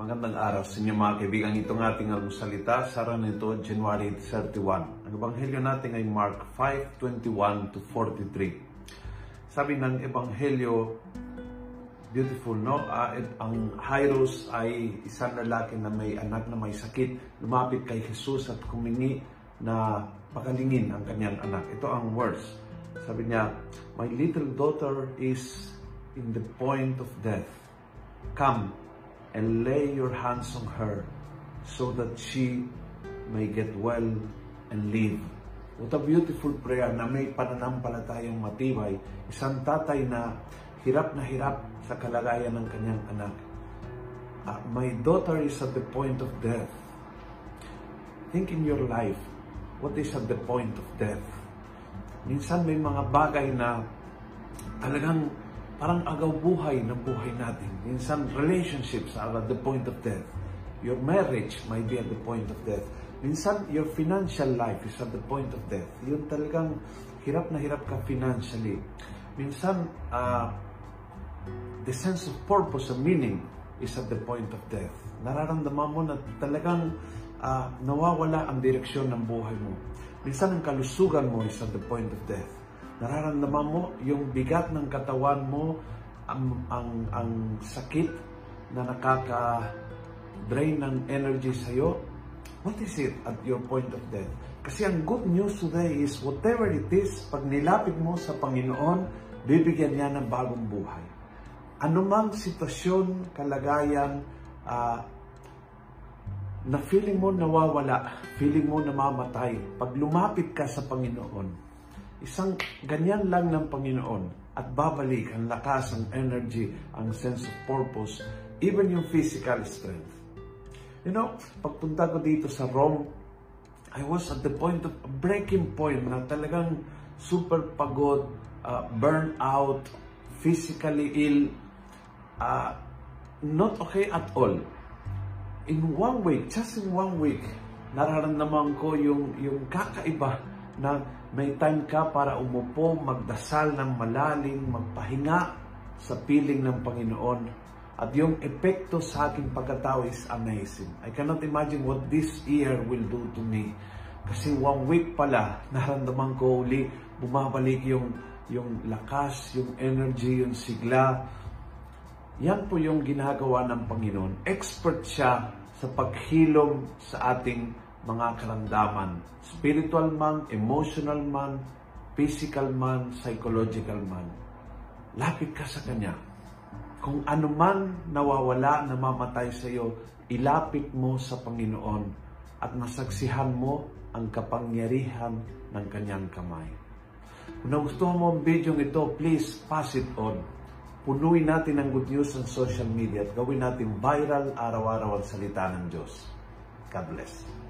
araw sa inyo mga kaibigan. Itong ating almusalita, sara nito January 31. Ang ebanghelyo natin ay Mark 5:21 to 43. Sabi ng ebanghelyo, beautiful no? Uh, ang Jairus ay isang lalaki na may anak na may sakit. Lumapit kay Jesus at kumingi na pagalingin ang kanyang anak. Ito ang words. Sabi niya, My little daughter is in the point of death. Come, and lay your hands on her so that she may get well and live. What a beautiful prayer na may pananampalatayang matibay. Isang tatay na hirap na hirap sa kalagayan ng kanyang anak. Uh, my daughter is at the point of death. Think in your life, what is at the point of death? Minsan may mga bagay na talagang parang agaw buhay ng buhay natin. Minsan, relationships are at the point of death. Your marriage might be at the point of death. Minsan, your financial life is at the point of death. Yun talagang hirap na hirap ka financially. Minsan, uh, the sense of purpose and meaning is at the point of death. Nararamdaman mo na talagang uh, nawawala ang direksyon ng buhay mo. Minsan, ang kalusugan mo is at the point of death nararamdaman mo yung bigat ng katawan mo, ang, ang, ang sakit na nakaka-drain ng energy sa'yo, what is it at your point of death? Kasi ang good news today is whatever it is, pag nilapit mo sa Panginoon, bibigyan niya ng bagong buhay. Anumang sitwasyon, kalagayan, uh, na feeling mo nawawala, feeling mo namamatay, pag lumapit ka sa Panginoon, Isang ganyan lang ng Panginoon at babalik ang lakas, ang energy, ang sense of purpose, even yung physical strength. You know, pagpunta ko dito sa Rome, I was at the point of breaking point na talagang super pagod, uh, burn out, physically ill, uh, not okay at all. In one week, just in one week, nararamdaman ko yung, yung kakaiba na may time ka para umupo, magdasal ng malalim, magpahinga sa piling ng Panginoon. At yung epekto sa aking pagkatao is amazing. I cannot imagine what this year will do to me. Kasi one week pala, naramdaman ko uli, bumabalik yung, yung lakas, yung energy, yung sigla. Yan po yung ginagawa ng Panginoon. Expert siya sa paghilom sa ating mga karamdaman. Spiritual man, emotional man, physical man, psychological man. Lapit ka sa Kanya. Kung ano man nawawala, namamatay sa iyo, ilapit mo sa Panginoon at masaksihan mo ang kapangyarihan ng Kanyang kamay. Kung nagustuhan mo ang video ito, please pass it on. Punuin natin ang good news sa social media at gawin natin viral araw-araw ang salita ng Diyos. God bless.